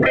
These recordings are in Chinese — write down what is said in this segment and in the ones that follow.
欢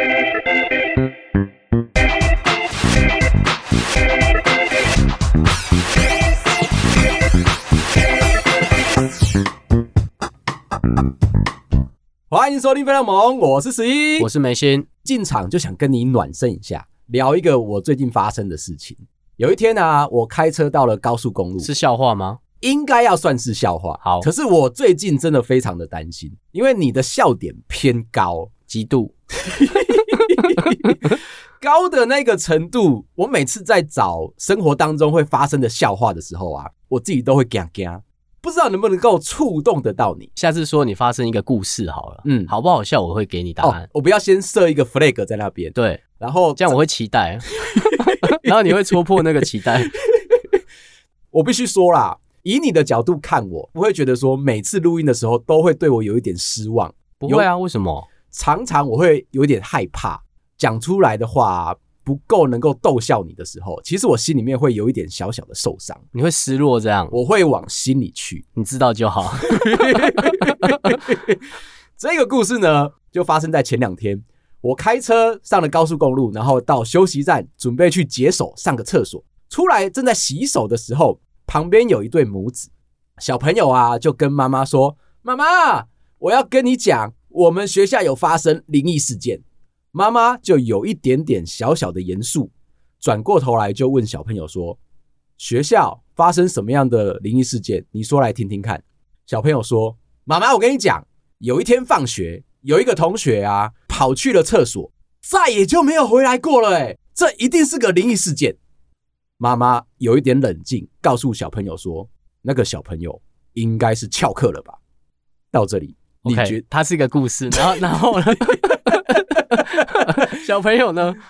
迎收听《非常萌》，我是十一，我是梅心。进场就想跟你暖身一下，聊一个我最近发生的事情。有一天啊，我开车到了高速公路，是笑话吗？应该要算是笑话。好，可是我最近真的非常的担心，因为你的笑点偏高，极度 高的那个程度。我每次在找生活当中会发生的笑话的时候啊，我自己都会惊惊，不知道能不能够触动得到你。下次说你发生一个故事好了，嗯，好不好笑？我会给你答案。哦，我不要先设一个 flag 在那边，对，然后这样我会期待，然后你会戳破那个期待。我必须说啦。以你的角度看我，不会觉得说每次录音的时候都会对我有一点失望？不会啊，为什么？常常我会有点害怕，讲出来的话不够能够逗笑你的时候，其实我心里面会有一点小小的受伤。你会失落这样？我会往心里去，你知道就好。这个故事呢，就发生在前两天，我开车上了高速公路，然后到休息站准备去解手上个厕所，出来正在洗手的时候。旁边有一对母子，小朋友啊，就跟妈妈说：“妈妈，我要跟你讲，我们学校有发生灵异事件。”妈妈就有一点点小小的严肃，转过头来就问小朋友说：“学校发生什么样的灵异事件？你说来听听看。”小朋友说：“妈妈，我跟你讲，有一天放学，有一个同学啊，跑去了厕所，再也就没有回来过了。哎，这一定是个灵异事件。”妈妈有一点冷静，告诉小朋友说：“那个小朋友应该是翘课了吧？”到这里，你觉得它是一个故事，然后然后呢？小朋友呢？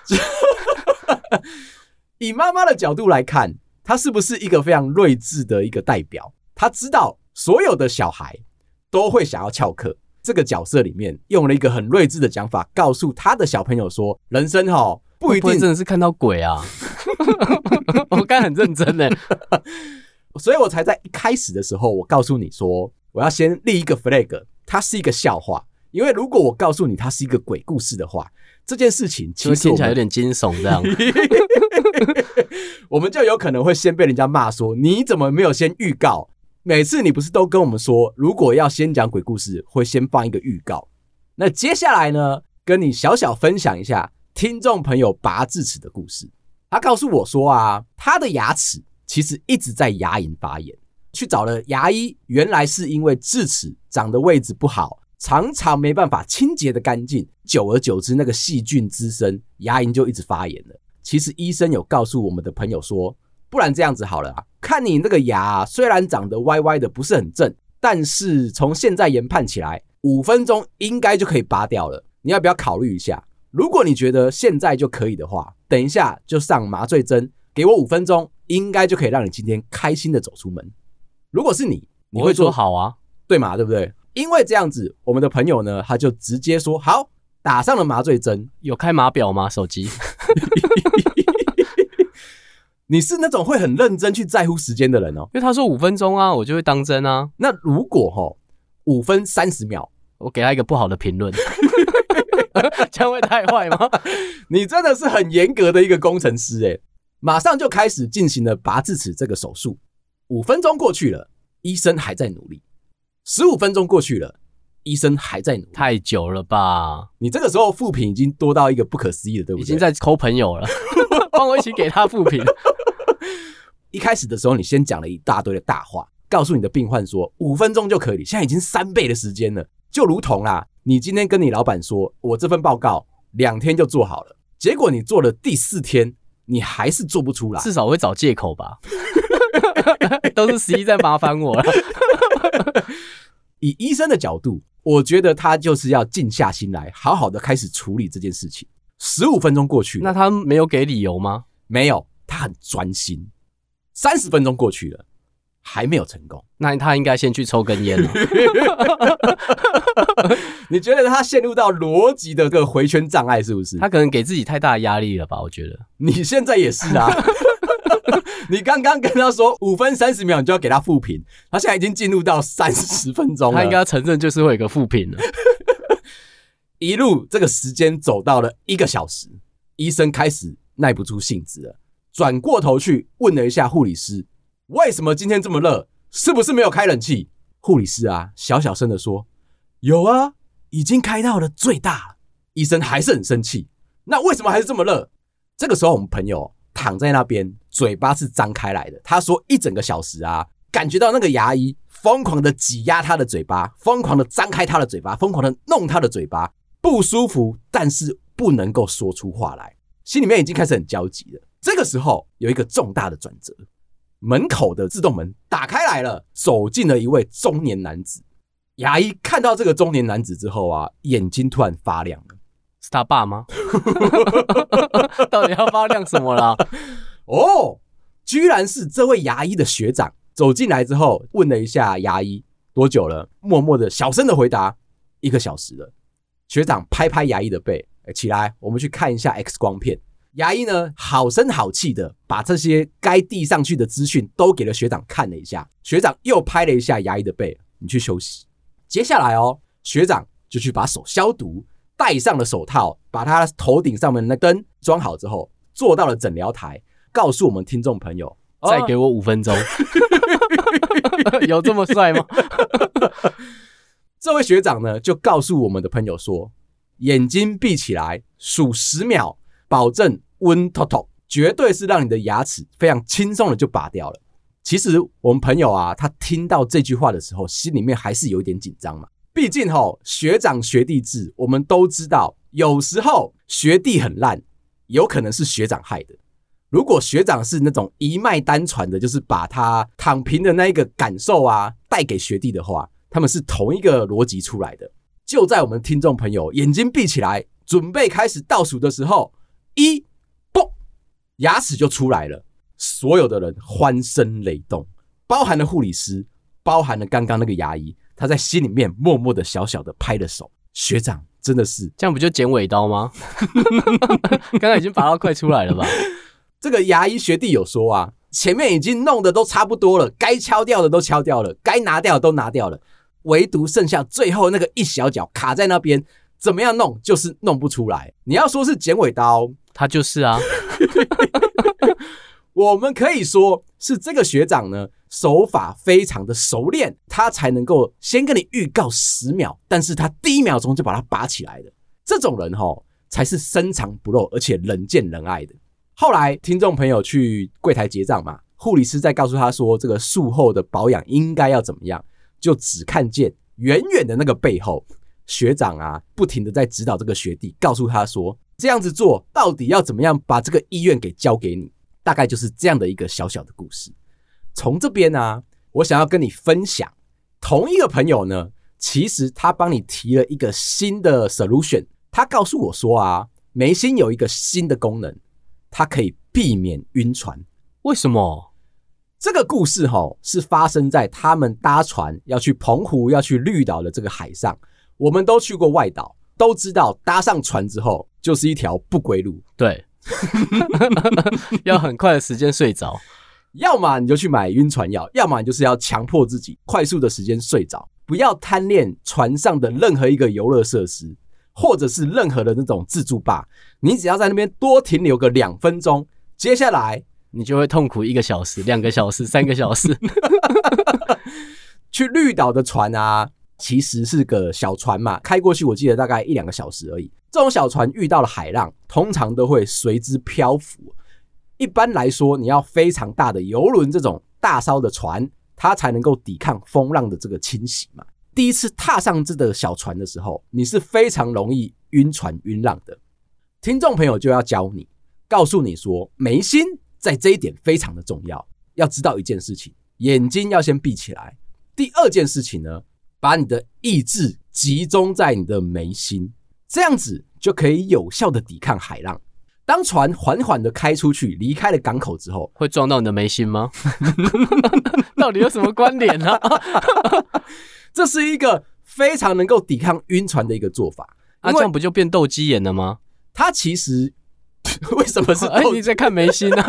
以妈妈的角度来看，他是不是一个非常睿智的一个代表？他知道所有的小孩都会想要翘课。这个角色里面用了一个很睿智的讲法，告诉他的小朋友说：“人生哈不一定真的是看到鬼啊。”我刚很认真呢，所以我才在一开始的时候，我告诉你说，我要先立一个 flag，它是一个笑话。因为如果我告诉你它是一个鬼故事的话，这件事情其实听起来有点惊悚，这样，我们就有可能会先被人家骂说，你怎么没有先预告？每次你不是都跟我们说，如果要先讲鬼故事，会先放一个预告。那接下来呢，跟你小小分享一下听众朋友拔智齿的故事。他告诉我说啊，他的牙齿其实一直在牙龈发炎，去找了牙医，原来是因为智齿长的位置不好，常常没办法清洁的干净，久而久之那个细菌滋生，牙龈就一直发炎了。其实医生有告诉我们的朋友说，不然这样子好了啊，看你那个牙虽然长得歪歪的，不是很正，但是从现在研判起来，五分钟应该就可以拔掉了，你要不要考虑一下？如果你觉得现在就可以的话，等一下就上麻醉针，给我五分钟，应该就可以让你今天开心的走出门。如果是你，你会说好啊，对嘛？对不对？因为这样子，我们的朋友呢，他就直接说好，打上了麻醉针。有开码表吗？手机？你是那种会很认真去在乎时间的人哦，因为他说五分钟啊，我就会当真啊。那如果哦五分三十秒，我给他一个不好的评论。这样会太坏吗？你真的是很严格的一个工程师诶，马上就开始进行了拔智齿这个手术。五分钟过去了，医生还在努力。十五分钟过去了，医生还在努力。太久了吧？你这个时候复评已经多到一个不可思议的，对不对？已经在抠朋友了，帮我一起给他复评。一开始的时候，你先讲了一大堆的大话，告诉你的病患说五分钟就可以，现在已经三倍的时间了，就如同啦。你今天跟你老板说，我这份报告两天就做好了，结果你做了第四天，你还是做不出来，至少会找借口吧？都是十一在麻烦我了。以医生的角度，我觉得他就是要静下心来，好好的开始处理这件事情。十五分钟过去了，那他没有给理由吗？没有，他很专心。三十分钟过去了。还没有成功，那他应该先去抽根烟了。你觉得他陷入到逻辑的这个回圈障碍是不是？他可能给自己太大压力了吧？我觉得你现在也是啊。你刚刚跟他说五分三十秒，你就要给他复评，他现在已经进入到三十分钟了。他应该要承认就是会有一个复评了。一路这个时间走到了一个小时，医生开始耐不住性子了，转过头去问了一下护理师：“为什么今天这么热？是不是没有开冷气？”护理师啊，小小声的说：“有啊，已经开到了最大了。”医生还是很生气：“那为什么还是这么热？”这个时候，我们朋友躺在那边，嘴巴是张开来的。他说：“一整个小时啊，感觉到那个牙医疯狂的挤压他的嘴巴，疯狂的张开他的嘴巴，疯狂的弄他的嘴巴。”不舒服，但是不能够说出话来，心里面已经开始很焦急了。这个时候有一个重大的转折，门口的自动门打开来了，走进了一位中年男子。牙医看到这个中年男子之后啊，眼睛突然发亮了，是他爸吗？到底要发亮什么啦？哦，居然是这位牙医的学长走进来之后，问了一下牙医多久了，默默的小声的回答一个小时了。学长拍拍牙医的背，起来，我们去看一下 X 光片。牙医呢，好声好气的把这些该递上去的资讯都给了学长看了一下。学长又拍了一下牙医的背，你去休息。接下来哦，学长就去把手消毒，戴上了手套，把他头顶上面的灯装好之后，坐到了诊疗台，告诉我们听众朋友，再给我五分钟。有这么帅吗？这位学长呢，就告诉我们的朋友说：“眼睛闭起来，数十秒，保证温透透，绝对是让你的牙齿非常轻松的就拔掉了。”其实我们朋友啊，他听到这句话的时候，心里面还是有一点紧张嘛。毕竟吼，学长学弟制，我们都知道，有时候学弟很烂，有可能是学长害的。如果学长是那种一脉单传的，就是把他躺平的那一个感受啊带给学弟的话。他们是同一个逻辑出来的。就在我们听众朋友眼睛闭起来，准备开始倒数的时候，一，嘣，牙齿就出来了。所有的人欢声雷动，包含了护理师，包含了刚刚那个牙医，他在心里面默默的小小的拍了手。学长真的是这样，不就剪尾刀吗？刚刚已经拔到快出来了吧？这个牙医学弟有说啊，前面已经弄得都差不多了，该敲掉的都敲掉了，该拿掉的都拿掉了。唯独剩下最后那个一小角卡在那边，怎么样弄就是弄不出来。你要说是剪尾刀，他就是啊。我们可以说是这个学长呢，手法非常的熟练，他才能够先跟你预告十秒，但是他第一秒钟就把它拔起来的。这种人哦，才是深藏不露，而且人见人爱的。后来听众朋友去柜台结账嘛，护理师在告诉他说，这个术后的保养应该要怎么样。就只看见远远的那个背后，学长啊，不停的在指导这个学弟，告诉他说，这样子做到底要怎么样把这个医院给交给你，大概就是这样的一个小小的故事。从这边呢，我想要跟你分享，同一个朋友呢，其实他帮你提了一个新的 solution，他告诉我说啊，眉心有一个新的功能，它可以避免晕船。为什么？这个故事齁，是发生在他们搭船要去澎湖、要去绿岛的这个海上。我们都去过外岛，都知道搭上船之后就是一条不归路。对，要很快的时间睡着，要么你就去买晕船药，要么你就是要强迫自己快速的时间睡着，不要贪恋船上的任何一个游乐设施，或者是任何的那种自助吧。你只要在那边多停留个两分钟，接下来。你就会痛苦一个小时、两个小时、三个小时。去绿岛的船啊，其实是个小船嘛，开过去我记得大概一两个小时而已。这种小船遇到了海浪，通常都会随之漂浮。一般来说，你要非常大的游轮这种大艘的船，它才能够抵抗风浪的这个侵袭嘛。第一次踏上这个小船的时候，你是非常容易晕船晕浪的。听众朋友就要教你，告诉你说，眉心。在这一点非常的重要，要知道一件事情，眼睛要先闭起来。第二件事情呢，把你的意志集中在你的眉心，这样子就可以有效的抵抗海浪。当船缓缓的开出去，离开了港口之后，会撞到你的眉心吗？到底有什么关联呢？这是一个非常能够抵抗晕船的一个做法。那、啊、这样不就变斗鸡眼了吗？他其实。为什么是？哎，你在看眉心啊？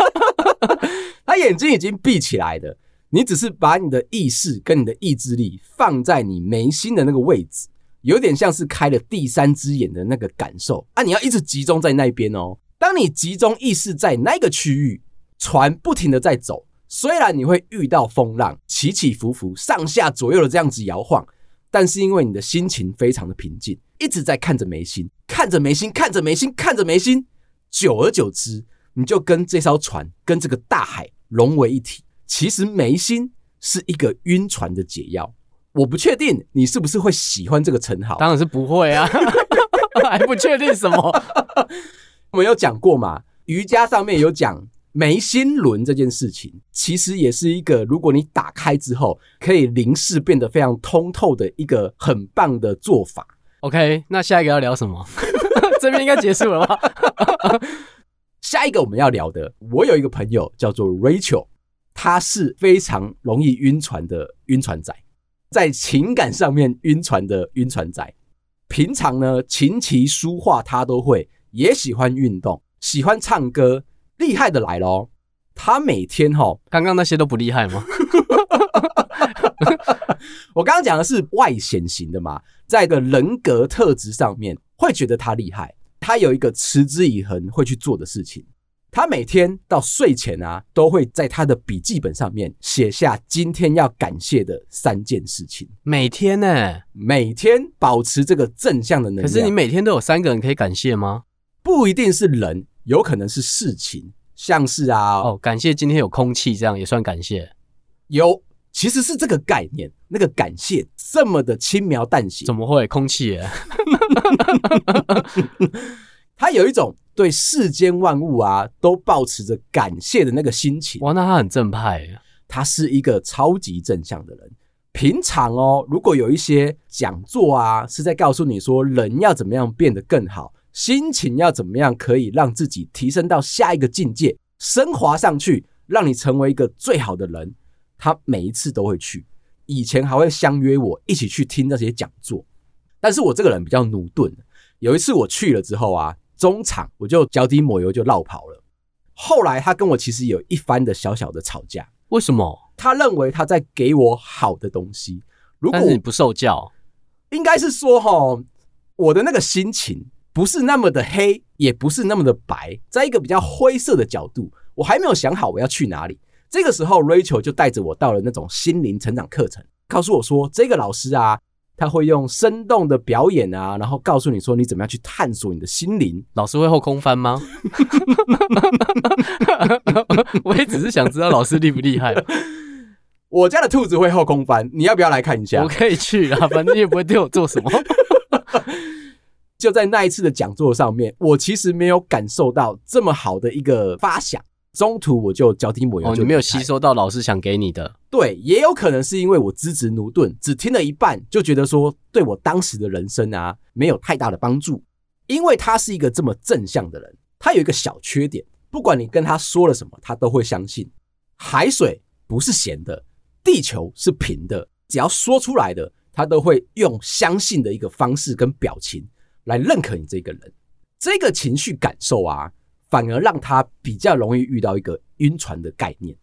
他眼睛已经闭起来的，你只是把你的意识跟你的意志力放在你眉心的那个位置，有点像是开了第三只眼的那个感受啊！你要一直集中在那边哦。当你集中意识在那个区域，船不停的在走，虽然你会遇到风浪，起起伏伏，上下左右的这样子摇晃，但是因为你的心情非常的平静，一直在看着眉心，看着眉心，看着眉心，看着眉心，久而久之，你就跟这艘船跟这个大海融为一体。其实眉心是一个晕船的解药。我不确定你是不是会喜欢这个称号，当然是不会啊，还不确定什么？我们有讲过嘛？瑜伽上面有讲眉心轮这件事情，其实也是一个如果你打开之后，可以凝视变得非常通透的一个很棒的做法。OK，那下一个要聊什么？这边应该结束了吧？下一个我们要聊的，我有一个朋友叫做 Rachel，他是非常容易晕船的晕船仔。在情感上面晕船的晕船仔，平常呢琴棋书画他都会，也喜欢运动，喜欢唱歌，厉害的来喽！他每天哈，刚刚那些都不厉害吗？我刚刚讲的是外显型的嘛，在一个人格特质上面会觉得他厉害，他有一个持之以恒会去做的事情。他每天到睡前啊，都会在他的笔记本上面写下今天要感谢的三件事情。每天呢、欸，每天保持这个正向的能量。可是你每天都有三个人可以感谢吗？不一定是人，有可能是事情，像是啊，哦，感谢今天有空气，这样也算感谢。有，其实是这个概念。那个感谢这么的轻描淡写，怎么会空气、耶？他有一种。对世间万物啊，都保持着感谢的那个心情。哇，那他很正派，他是一个超级正向的人。平常哦，如果有一些讲座啊，是在告诉你说人要怎么样变得更好，心情要怎么样可以让自己提升到下一个境界，升华上去，让你成为一个最好的人。他每一次都会去，以前还会相约我一起去听那些讲座。但是我这个人比较驽钝，有一次我去了之后啊。中场我就脚底抹油就落跑了。后来他跟我其实有一番的小小的吵架。为什么？他认为他在给我好的东西。如果你不受教，应该是说哈，我的那个心情不是那么的黑，也不是那么的白，在一个比较灰色的角度。我还没有想好我要去哪里。这个时候，Rachel 就带着我到了那种心灵成长课程，告诉我说这个老师啊。他会用生动的表演啊，然后告诉你说你怎么样去探索你的心灵。老师会后空翻吗？我也只是想知道老师厉不厉害。我家的兔子会后空翻，你要不要来看一下？我可以去啊，反正你也不会对我做什么。就在那一次的讲座上面，我其实没有感受到这么好的一个发想。中途我就脚底抹油就，没有吸收到老师想给你的。对，也有可能是因为我资质驽钝，只听了一半就觉得说对我当时的人生啊没有太大的帮助。因为他是一个这么正向的人，他有一个小缺点，不管你跟他说了什么，他都会相信。海水不是咸的，地球是平的，只要说出来的，他都会用相信的一个方式跟表情来认可你这个人。这个情绪感受啊。反而让他比较容易遇到一个晕船的概念。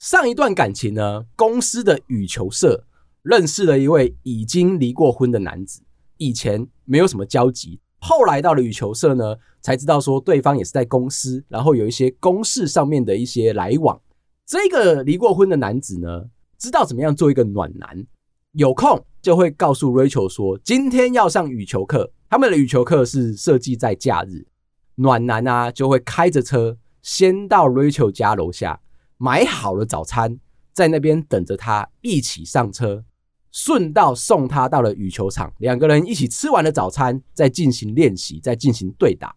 上一段感情呢，公司的羽球社认识了一位已经离过婚的男子，以前没有什么交集，后来到了羽球社呢，才知道说对方也是在公司，然后有一些公事上面的一些来往。这个离过婚的男子呢，知道怎么样做一个暖男，有空就会告诉 Rachel 说今天要上羽球课，他们的羽球课是设计在假日。暖男啊，就会开着车先到 Rachel 家楼下买好了早餐，在那边等着他一起上车，顺道送他到了羽球场。两个人一起吃完了早餐，再进行练习，再进行对打。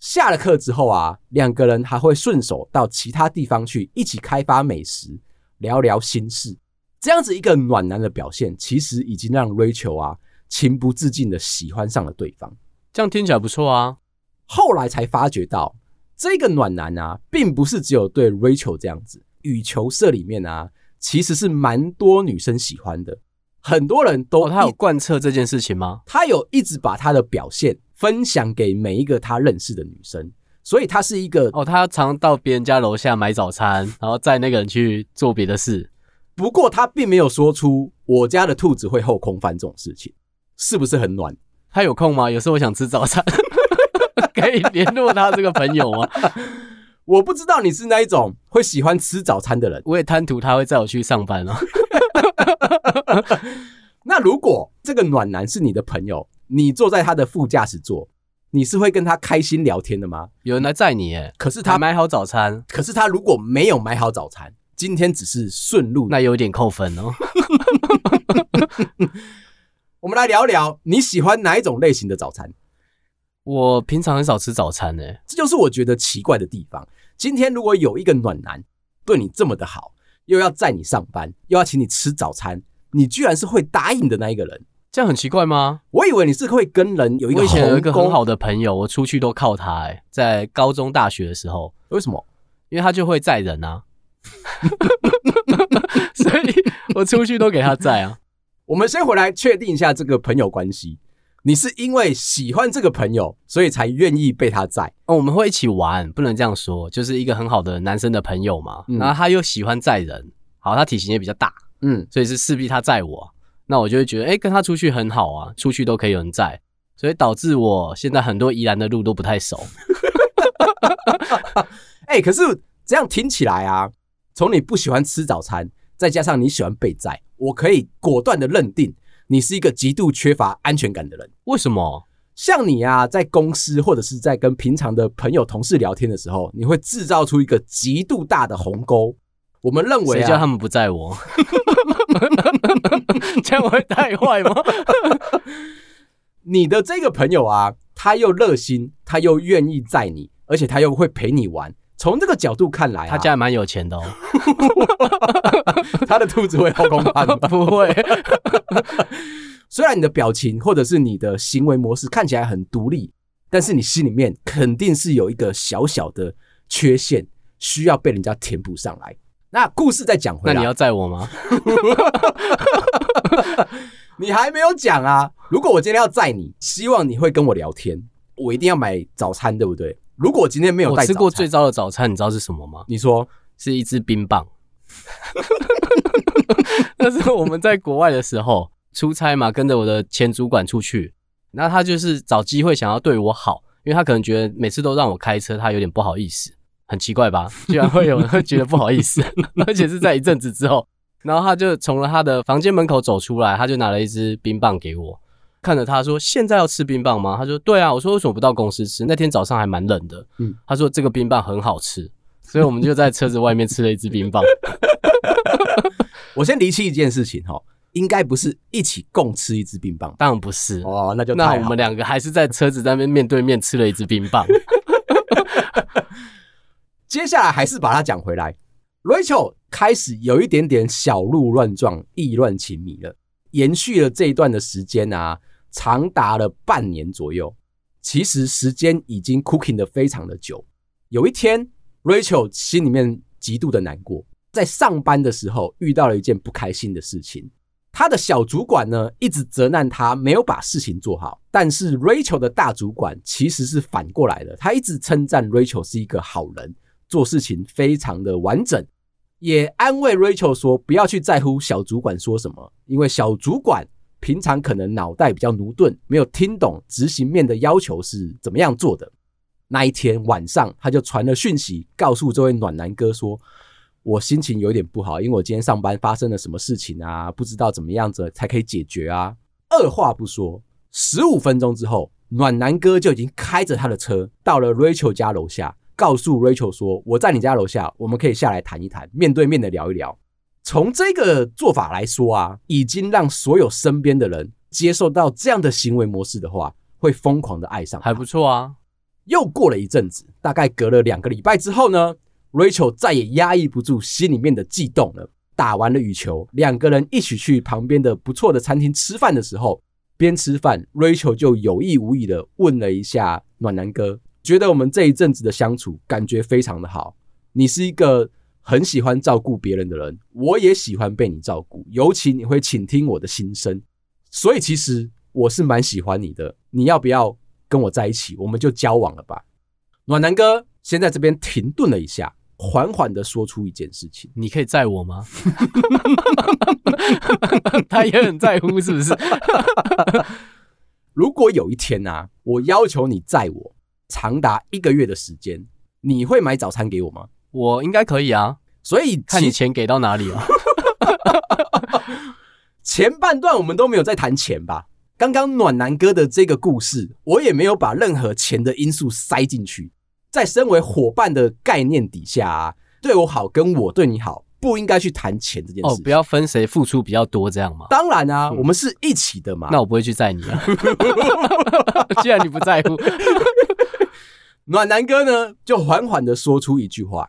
下了课之后啊，两个人还会顺手到其他地方去一起开发美食，聊聊心事。这样子一个暖男的表现，其实已经让 Rachel 啊情不自禁的喜欢上了对方。这样听起来不错啊。后来才发觉到，这个暖男啊，并不是只有对 Rachel 这样子。羽球社里面啊，其实是蛮多女生喜欢的，很多人都、哦、他有贯彻这件事情吗？他有一直把他的表现分享给每一个他认识的女生，所以他是一个哦，他常到别人家楼下买早餐，然后载那个人去做别的事。不过他并没有说出我家的兔子会后空翻这种事情。是不是很暖？他有空吗？有时候我想吃早餐，可以联络他这个朋友吗？我不知道你是那一种会喜欢吃早餐的人，我也贪图他会载我去上班哦。那如果这个暖男是你的朋友，你坐在他的副驾驶座，你是会跟他开心聊天的吗？有人来载你耶，可是他买好早餐，可是他如果没有买好早餐，今天只是顺路，那有点扣分哦。我们来聊聊你喜欢哪一种类型的早餐？我平常很少吃早餐呢，这就是我觉得奇怪的地方。今天如果有一个暖男对你这么的好，又要载你上班，又要请你吃早餐，你居然是会答应的那一个人，这样很奇怪吗？我以为你是会跟人有一个。我以前有一个很好的朋友，我出去都靠他。哎，在高中、大学的时候，为什么？因为他就会载人啊，所以我出去都给他载啊。我们先回来确定一下这个朋友关系。你是因为喜欢这个朋友，所以才愿意被他载？哦，我们会一起玩，不能这样说，就是一个很好的男生的朋友嘛。嗯、然后他又喜欢载人，好，他体型也比较大，嗯，所以是势必他载我。那我就会觉得，哎、欸，跟他出去很好啊，出去都可以有人载，所以导致我现在很多宜兰的路都不太熟。哎、欸，可是这样听起来啊，从你不喜欢吃早餐，再加上你喜欢被载。我可以果断的认定，你是一个极度缺乏安全感的人。为什么？像你啊，在公司或者是在跟平常的朋友、同事聊天的时候，你会制造出一个极度大的鸿沟。我们认为啊，谁叫他们不载我？这样会太坏吗？你的这个朋友啊，他又热心，他又愿意载你，而且他又会陪你玩。从这个角度看来，啊，他家还蛮有钱的哦。他的兔子会后空翻吗？不会。虽然你的表情或者是你的行为模式看起来很独立，但是你心里面肯定是有一个小小的缺陷，需要被人家填补上来。那故事再讲回来，那你要载我吗？你还没有讲啊！如果我今天要载你，希望你会跟我聊天，我一定要买早餐，对不对？如果今天没有带，我吃过最糟的早餐，你知道是什么吗？你说是一支冰棒。那是我们在国外的时候出差嘛，跟着我的前主管出去，那他就是找机会想要对我好，因为他可能觉得每次都让我开车，他有点不好意思，很奇怪吧？居然会有人会觉得不好意思，而且是在一阵子之后，然后他就从了他的房间门口走出来，他就拿了一支冰棒给我。看着他说：“现在要吃冰棒吗？”他说：“对啊。”我说：“为什么不到公司吃？那天早上还蛮冷的。”嗯，他说：“这个冰棒很好吃。”所以我们就在车子外面吃了一支冰棒。我先离弃一件事情哈，应该不是一起共吃一支冰棒，当然不是哦。那就那我们两个还是在车子那边面对面吃了一支冰棒。接下来还是把它讲回来，Rachel 开始有一点点小鹿乱撞、意乱情迷了，延续了这一段的时间啊。长达了半年左右，其实时间已经 cooking 的非常的久。有一天，Rachel 心里面极度的难过，在上班的时候遇到了一件不开心的事情。他的小主管呢，一直责难他没有把事情做好，但是 Rachel 的大主管其实是反过来的，他一直称赞 Rachel 是一个好人，做事情非常的完整，也安慰 Rachel 说不要去在乎小主管说什么，因为小主管。平常可能脑袋比较駑钝，没有听懂执行面的要求是怎么样做的。那一天晚上，他就传了讯息，告诉这位暖男哥说：“我心情有点不好，因为我今天上班发生了什么事情啊？不知道怎么样子才可以解决啊。”二话不说，十五分钟之后，暖男哥就已经开着他的车到了 Rachel 家楼下，告诉 Rachel 说：“我在你家楼下，我们可以下来谈一谈，面对面的聊一聊。”从这个做法来说啊，已经让所有身边的人接受到这样的行为模式的话，会疯狂的爱上。还不错啊。又过了一阵子，大概隔了两个礼拜之后呢，Rachel 再也压抑不住心里面的悸动了。打完了羽球，两个人一起去旁边的不错的餐厅吃饭的时候，边吃饭，Rachel 就有意无意的问了一下暖男哥，觉得我们这一阵子的相处感觉非常的好。你是一个。很喜欢照顾别人的人，我也喜欢被你照顾，尤其你会倾听我的心声，所以其实我是蛮喜欢你的。你要不要跟我在一起？我们就交往了吧。暖男哥先在这边停顿了一下，缓缓的说出一件事情：你可以载我吗？他也很在乎，是不是？如果有一天啊，我要求你载我长达一个月的时间，你会买早餐给我吗？我应该可以啊。所以看你钱给到哪里啊。前半段我们都没有在谈钱吧？刚刚暖男哥的这个故事，我也没有把任何钱的因素塞进去。在身为伙伴的概念底下啊，对我好跟我对你好，不应该去谈钱这件事。哦，不要分谁付出比较多这样吗？当然啊，嗯、我们是一起的嘛。那我不会去载你啊。既然你不在乎，暖男哥呢，就缓缓的说出一句话：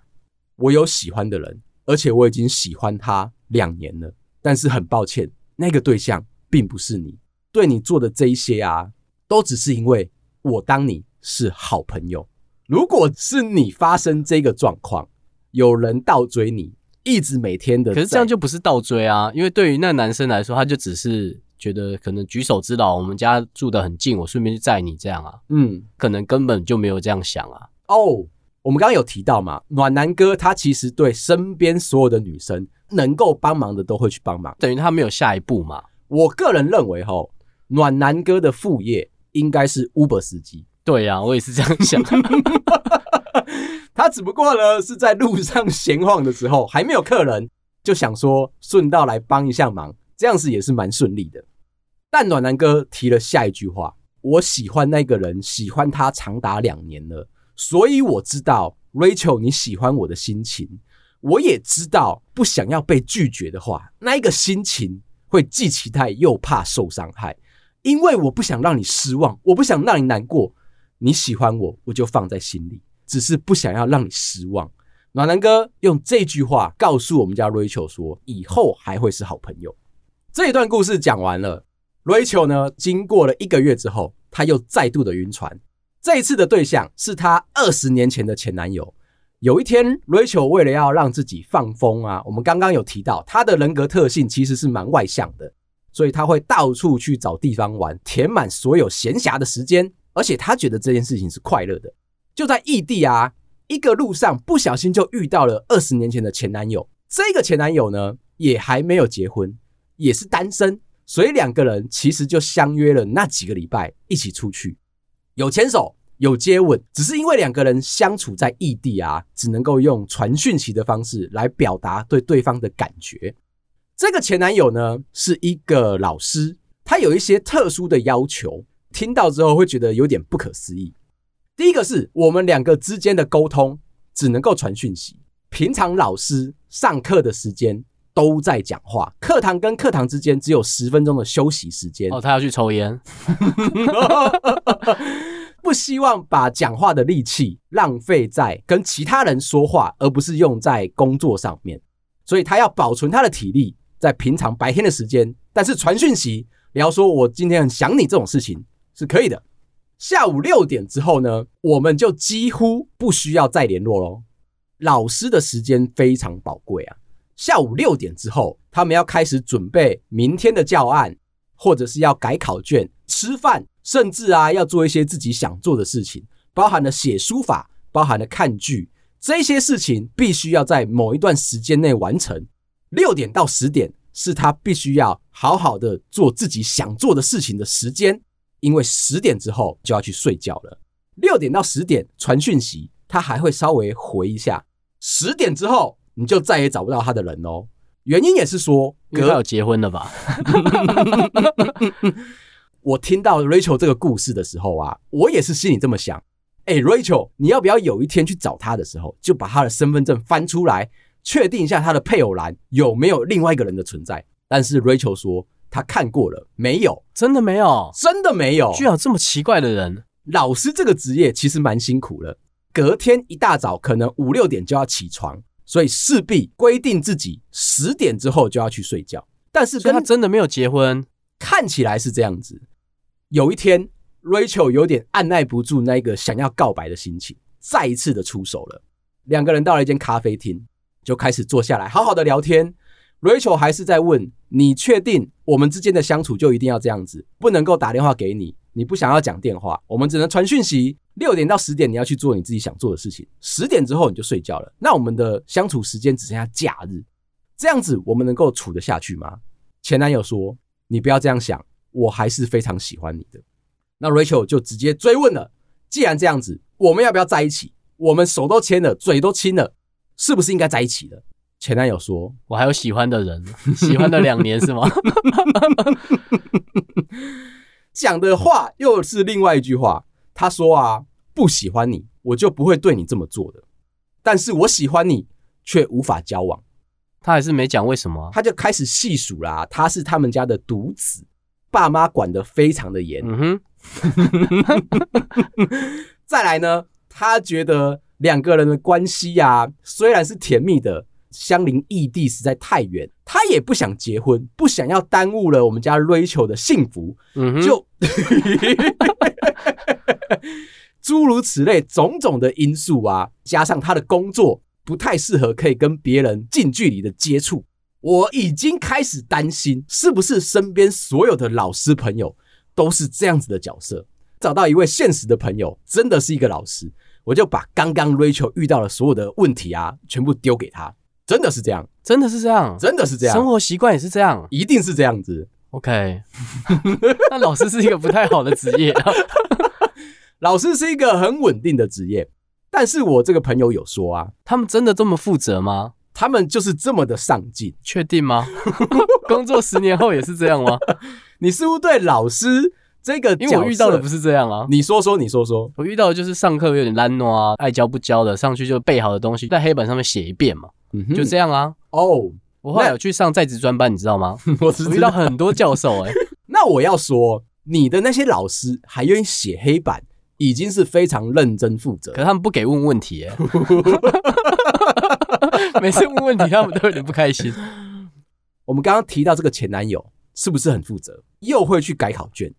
我有喜欢的人，而且我已经喜欢他两年了。但是很抱歉，那个对象并不是你。对你做的这一些啊，都只是因为我当你是好朋友。如果是你发生这个状况，有人倒追你，一直每天的，可是这样就不是倒追啊。因为对于那男生来说，他就只是觉得可能举手之劳，我们家住得很近，我顺便去载你这样啊。嗯，可能根本就没有这样想啊。哦，我们刚刚有提到嘛，暖男哥他其实对身边所有的女生能够帮忙的都会去帮忙，等于他没有下一步嘛。我个人认为吼。暖男哥的副业应该是 Uber 司机。对呀、啊，我也是这样想。他只不过呢是在路上闲晃的时候，还没有客人，就想说顺道来帮一下忙，这样子也是蛮顺利的。但暖男哥提了下一句话：“我喜欢那个人，喜欢他长达两年了，所以我知道 Rachel 你喜欢我的心情，我也知道不想要被拒绝的话，那一个心情会既期待又怕受伤害。”因为我不想让你失望，我不想让你难过。你喜欢我，我就放在心里，只是不想要让你失望。暖男哥用这句话告诉我们家 Rachel 说，以后还会是好朋友。这一段故事讲完了，Rachel 呢，经过了一个月之后，他又再度的晕船。这一次的对象是她二十年前的前男友。有一天，Rachel 为了要让自己放风啊，我们刚刚有提到他的人格特性其实是蛮外向的。所以他会到处去找地方玩，填满所有闲暇的时间，而且他觉得这件事情是快乐的。就在异地啊，一个路上不小心就遇到了二十年前的前男友。这个前男友呢，也还没有结婚，也是单身，所以两个人其实就相约了那几个礼拜一起出去，有牵手，有接吻，只是因为两个人相处在异地啊，只能够用传讯息的方式来表达对对方的感觉。这个前男友呢，是一个老师，他有一些特殊的要求，听到之后会觉得有点不可思议。第一个是我们两个之间的沟通只能够传讯息，平常老师上课的时间都在讲话，课堂跟课堂之间只有十分钟的休息时间。哦，他要去抽烟，不希望把讲话的力气浪费在跟其他人说话，而不是用在工作上面，所以他要保存他的体力。在平常白天的时间，但是传讯息聊说我今天很想你这种事情是可以的。下午六点之后呢，我们就几乎不需要再联络喽。老师的时间非常宝贵啊。下午六点之后，他们要开始准备明天的教案，或者是要改考卷、吃饭，甚至啊要做一些自己想做的事情，包含了写书法，包含了看剧，这些事情必须要在某一段时间内完成。六点到十点是他必须要好好的做自己想做的事情的时间，因为十点之后就要去睡觉了。六点到十点传讯息，他还会稍微回一下。十点之后你就再也找不到他的人哦。原因也是说，哥要结婚了吧？我听到 Rachel 这个故事的时候啊，我也是心里这么想。哎，Rachel，你要不要有一天去找他的时候，就把他的身份证翻出来？确定一下他的配偶栏有没有另外一个人的存在，但是 Rachel 说他看过了，没有，真的没有，真的没有，居然有这么奇怪的人。老师这个职业其实蛮辛苦的，隔天一大早可能五六点就要起床，所以势必规定自己十点之后就要去睡觉。但是跟他真的没有结婚，看起来是这样子。有一天，Rachel 有点按耐不住那个想要告白的心情，再一次的出手了。两个人到了一间咖啡厅。就开始坐下来，好好的聊天。Rachel 还是在问：“你确定我们之间的相处就一定要这样子，不能够打电话给你？你不想要讲电话，我们只能传讯息，六点到十点你要去做你自己想做的事情，十点之后你就睡觉了。那我们的相处时间只剩下假日，这样子我们能够处得下去吗？前男友说：“你不要这样想，我还是非常喜欢你的。”那 Rachel 就直接追问了：“既然这样子，我们要不要在一起？我们手都牵了，嘴都亲了，是不是应该在一起了？”前男友说：“我还有喜欢的人，喜欢了两年是吗？” 讲的话又是另外一句话。他说：“啊，不喜欢你，我就不会对你这么做的。但是我喜欢你，却无法交往。”他还是没讲为什么，他就开始细数啦。他是他们家的独子，爸妈管得非常的严。嗯哼，再来呢，他觉得两个人的关系呀，虽然是甜蜜的。相邻异地实在太远，他也不想结婚，不想要耽误了我们家 Rachel 的幸福，嗯哼，就 诸如此类种种的因素啊，加上他的工作不太适合可以跟别人近距离的接触，我已经开始担心，是不是身边所有的老师朋友都是这样子的角色？找到一位现实的朋友，真的是一个老师，我就把刚刚 Rachel 遇到的所有的问题啊，全部丢给他。真的是这样，真的是这样，真的是这样，生活习惯也是这样，一定是这样子。OK，那老师是一个不太好的职业啊。老师是一个很稳定的职业，但是我这个朋友有说啊，他们真的这么负责吗？他们就是这么的上进，确定吗？工作十年后也是这样吗？你似乎对老师这个，因为我遇到的不是这样啊。你说说，你说说，我遇到的就是上课有点懒惰啊，爱教不教的，上去就背好的东西在黑板上面写一遍嘛。嗯，就这样啊。哦，我后来有去上在职专班，你知道吗？我知道，我遇到很多教授哎、欸。那我要说，你的那些老师还愿意写黑板，已经是非常认真负责。可是他们不给问问题、欸，每次问问题他们都有点不开心。我们刚刚提到这个前男友是不是很负责，又会去改考卷？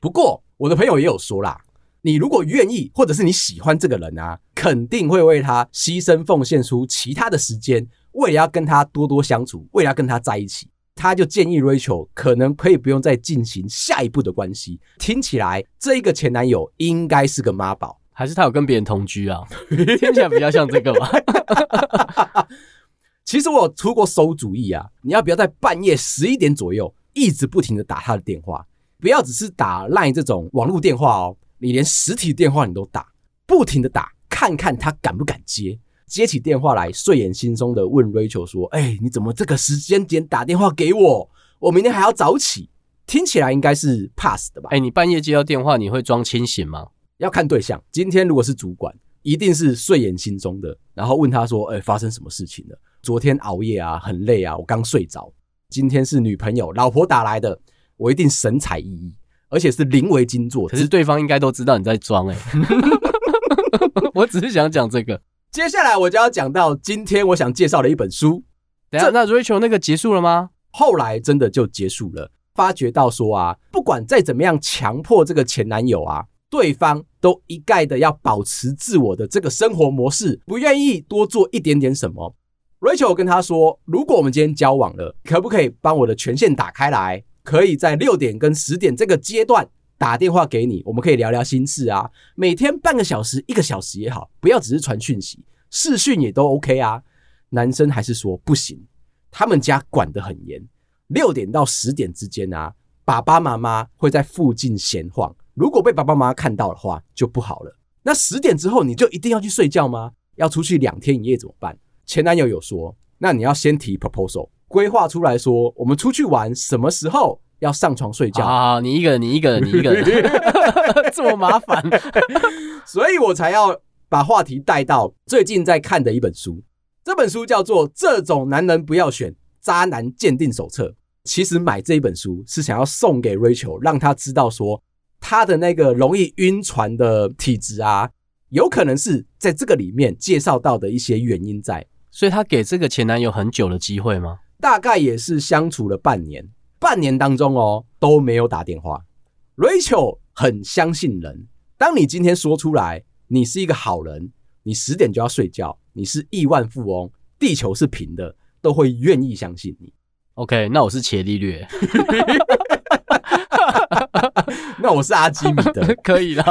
不过我的朋友也有说啦。你如果愿意，或者是你喜欢这个人啊，肯定会为他牺牲奉献出其他的时间，为了要跟他多多相处，为了要跟他在一起，他就建议 Rachel 可能可以不用再进行下一步的关系。听起来这一个前男友应该是个妈宝，还是他有跟别人同居啊？听起来比较像这个吧。其实我有出过馊主意啊，你要不要在半夜十一点左右一直不停的打他的电话？不要只是打 Line 这种网络电话哦。你连实体电话你都打，不停的打，看看他敢不敢接。接起电话来，睡眼惺忪的问 Rachel 说：“哎、欸，你怎么这个时间点打电话给我？我明天还要早起。”听起来应该是 pass 的吧？哎、欸，你半夜接到电话，你会装清醒吗？要看对象。今天如果是主管，一定是睡眼惺忪的，然后问他说：“哎、欸，发生什么事情了？昨天熬夜啊，很累啊，我刚睡着。今天是女朋友、老婆打来的，我一定神采奕奕。”而且是临危惊坐，可是对方应该都知道你在装哎。我只是想讲这个。接下来我就要讲到今天我想介绍的一本书。等下，那 Rachel 那个结束了吗？后来真的就结束了。发觉到说啊，不管再怎么样强迫这个前男友啊，对方都一概的要保持自我的这个生活模式，不愿意多做一点点什么。Rachel 跟他说：“如果我们今天交往了，可不可以帮我的权限打开来？”可以在六点跟十点这个阶段打电话给你，我们可以聊聊心事啊。每天半个小时、一个小时也好，不要只是传讯息，视讯也都 OK 啊。男生还是说不行，他们家管得很严。六点到十点之间啊，爸爸妈妈会在附近闲晃，如果被爸爸妈妈看到的话就不好了。那十点之后你就一定要去睡觉吗？要出去两天一夜怎么办？前男友有说，那你要先提 proposal。规划出来说，我们出去玩什么时候要上床睡觉啊？你一个人，你一个人，你一个人，这么麻烦，所以我才要把话题带到最近在看的一本书。这本书叫做《这种男人不要选：渣男鉴定手册》。其实买这一本书是想要送给 Rachel，让他知道说他的那个容易晕船的体质啊，有可能是在这个里面介绍到的一些原因在。所以他给这个前男友很久的机会吗？大概也是相处了半年，半年当中哦都没有打电话。Rachel 很相信人，当你今天说出来，你是一个好人，你十点就要睡觉，你是亿万富翁，地球是平的，都会愿意相信你。OK，那我是伽利略，那我是阿基米德，可以了。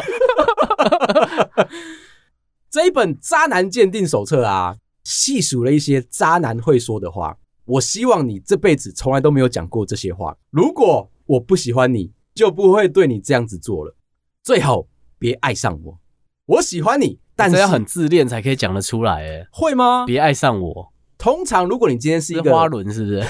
这一本渣男鉴定手册啊，细数了一些渣男会说的话。我希望你这辈子从来都没有讲过这些话。如果我不喜欢你，就不会对你这样子做了。最好别爱上我。我喜欢你，但是要很自恋才可以讲得出来。哎，会吗？别爱上我。通常如果你今天是一个花轮，是不是？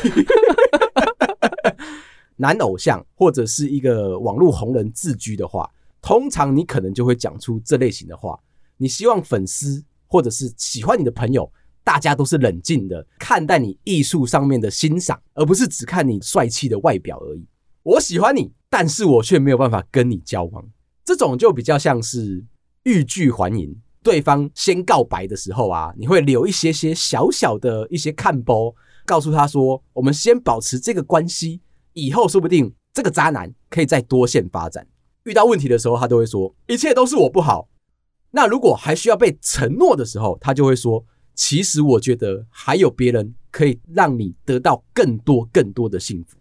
男偶像或者是一个网络红人自居的话，通常你可能就会讲出这类型的话。你希望粉丝或者是喜欢你的朋友，大家都是冷静的看待你艺术上面的欣赏，而不是只看你帅气的外表而已。我喜欢你，但是我却没有办法跟你交往。这种就比较像是欲拒还迎，对方先告白的时候啊，你会留一些些小小的一些看包，告诉他说，我们先保持这个关系。以后说不定这个渣男可以再多线发展。遇到问题的时候，他都会说一切都是我不好。那如果还需要被承诺的时候，他就会说，其实我觉得还有别人可以让你得到更多更多的幸福。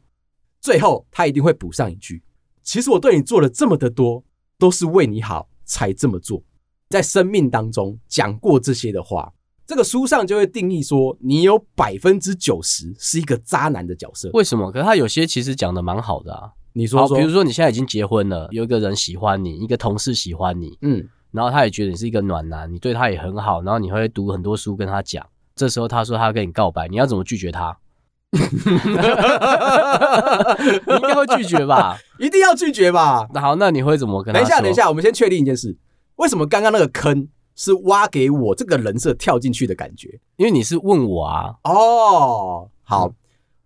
最后他一定会补上一句：其实我对你做了这么的多，都是为你好才这么做。在生命当中讲过这些的话。这个书上就会定义说，你有百分之九十是一个渣男的角色。为什么？可是他有些其实讲的蛮好的啊。你说说，比如说你现在已经结婚了，有一个人喜欢你，一个同事喜欢你，嗯，然后他也觉得你是一个暖男，你对他也很好，然后你会读很多书跟他讲。这时候他说他要跟你告白，你要怎么拒绝他？你 应该会拒绝吧？一定要拒绝吧？那好，那你会怎么跟他？等一下，等一下，我们先确定一件事：为什么刚刚那个坑？是挖给我这个人设跳进去的感觉，因为你是问我啊。哦，好，嗯、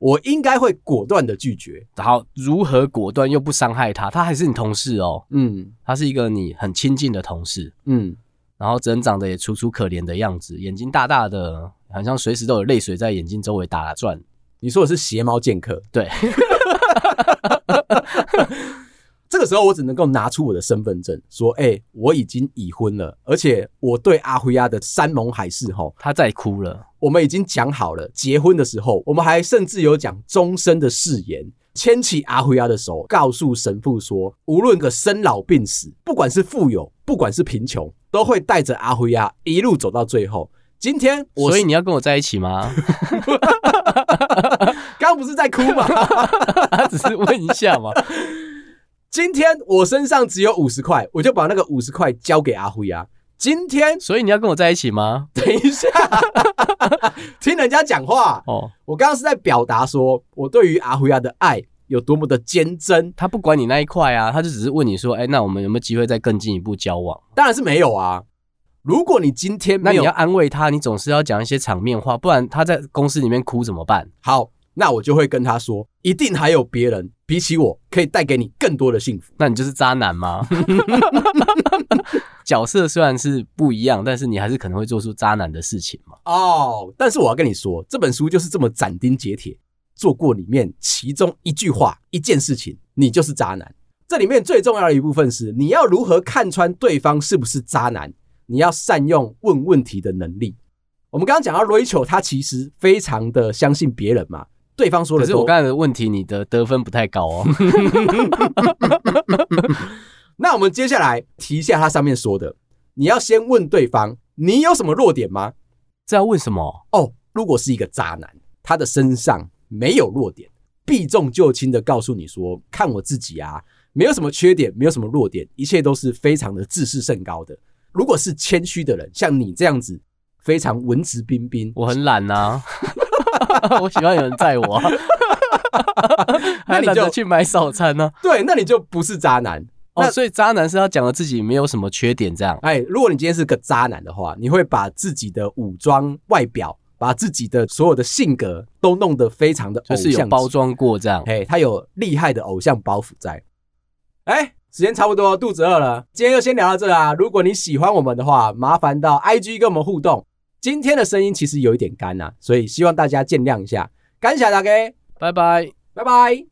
我应该会果断的拒绝。然后如何果断又不伤害他？他还是你同事哦。嗯，他是一个你很亲近的同事。嗯，然后人长得也楚楚可怜的样子，眼睛大大的，好像随时都有泪水在眼睛周围打转。你说的是邪猫剑客？对。这个时候，我只能够拿出我的身份证，说：“哎、欸，我已经已婚了，而且我对阿辉亚的山盟海誓，吼，他在哭了。我们已经讲好了，结婚的时候，我们还甚至有讲终身的誓言，牵起阿辉亚的手，告诉神父说，无论个生老病死，不管是富有，不管是贫穷，都会带着阿辉亚一路走到最后。今天我，所以你要跟我在一起吗？刚刚不是在哭吗？他只是问一下嘛。”今天我身上只有五十块，我就把那个五十块交给阿辉啊。今天，所以你要跟我在一起吗？等一下，听人家讲话哦。我刚刚是在表达说我对于阿辉亚的爱有多么的坚贞。他不管你那一块啊，他就只是问你说：“哎、欸，那我们有没有机会再更进一步交往？”当然是没有啊。如果你今天没有，那你要安慰他，你总是要讲一些场面话，不然他在公司里面哭怎么办？好。那我就会跟他说，一定还有别人比起我可以带给你更多的幸福。那你就是渣男吗？角色虽然是不一样，但是你还是可能会做出渣男的事情嘛。哦，但是我要跟你说，这本书就是这么斩钉截铁，做过里面其中一句话、一件事情，你就是渣男。这里面最重要的一部分是，你要如何看穿对方是不是渣男？你要善用问问题的能力。我们刚刚讲到 Rachel，他其实非常的相信别人嘛。对方说的，可是我刚才的问题，你的得分不太高哦。那我们接下来提一下他上面说的，你要先问对方，你有什么弱点吗？这要问什么？哦，如果是一个渣男，他的身上没有弱点，避重就轻的告诉你说，看我自己啊，没有什么缺点，没有什么弱点，一切都是非常的自视甚高的。如果是谦虚的人，像你这样子，非常文质彬彬，我很懒呐。我喜欢有人载我，那你就去买早餐呢。对，那你就不是渣男哦。所以渣男是要讲的自己没有什么缺点，这样。哎，如果你今天是个渣男的话，你会把自己的武装外表，把自己的所有的性格都弄得非常的偶像，就是有包装过这样。哎，他有厉害的偶像包袱在。哎，时间差不多，肚子饿了，今天就先聊到这啊。如果你喜欢我们的话，麻烦到 IG 跟我们互动。今天的声音其实有一点干呐，所以希望大家见谅一下。感谢大家，拜拜，拜拜。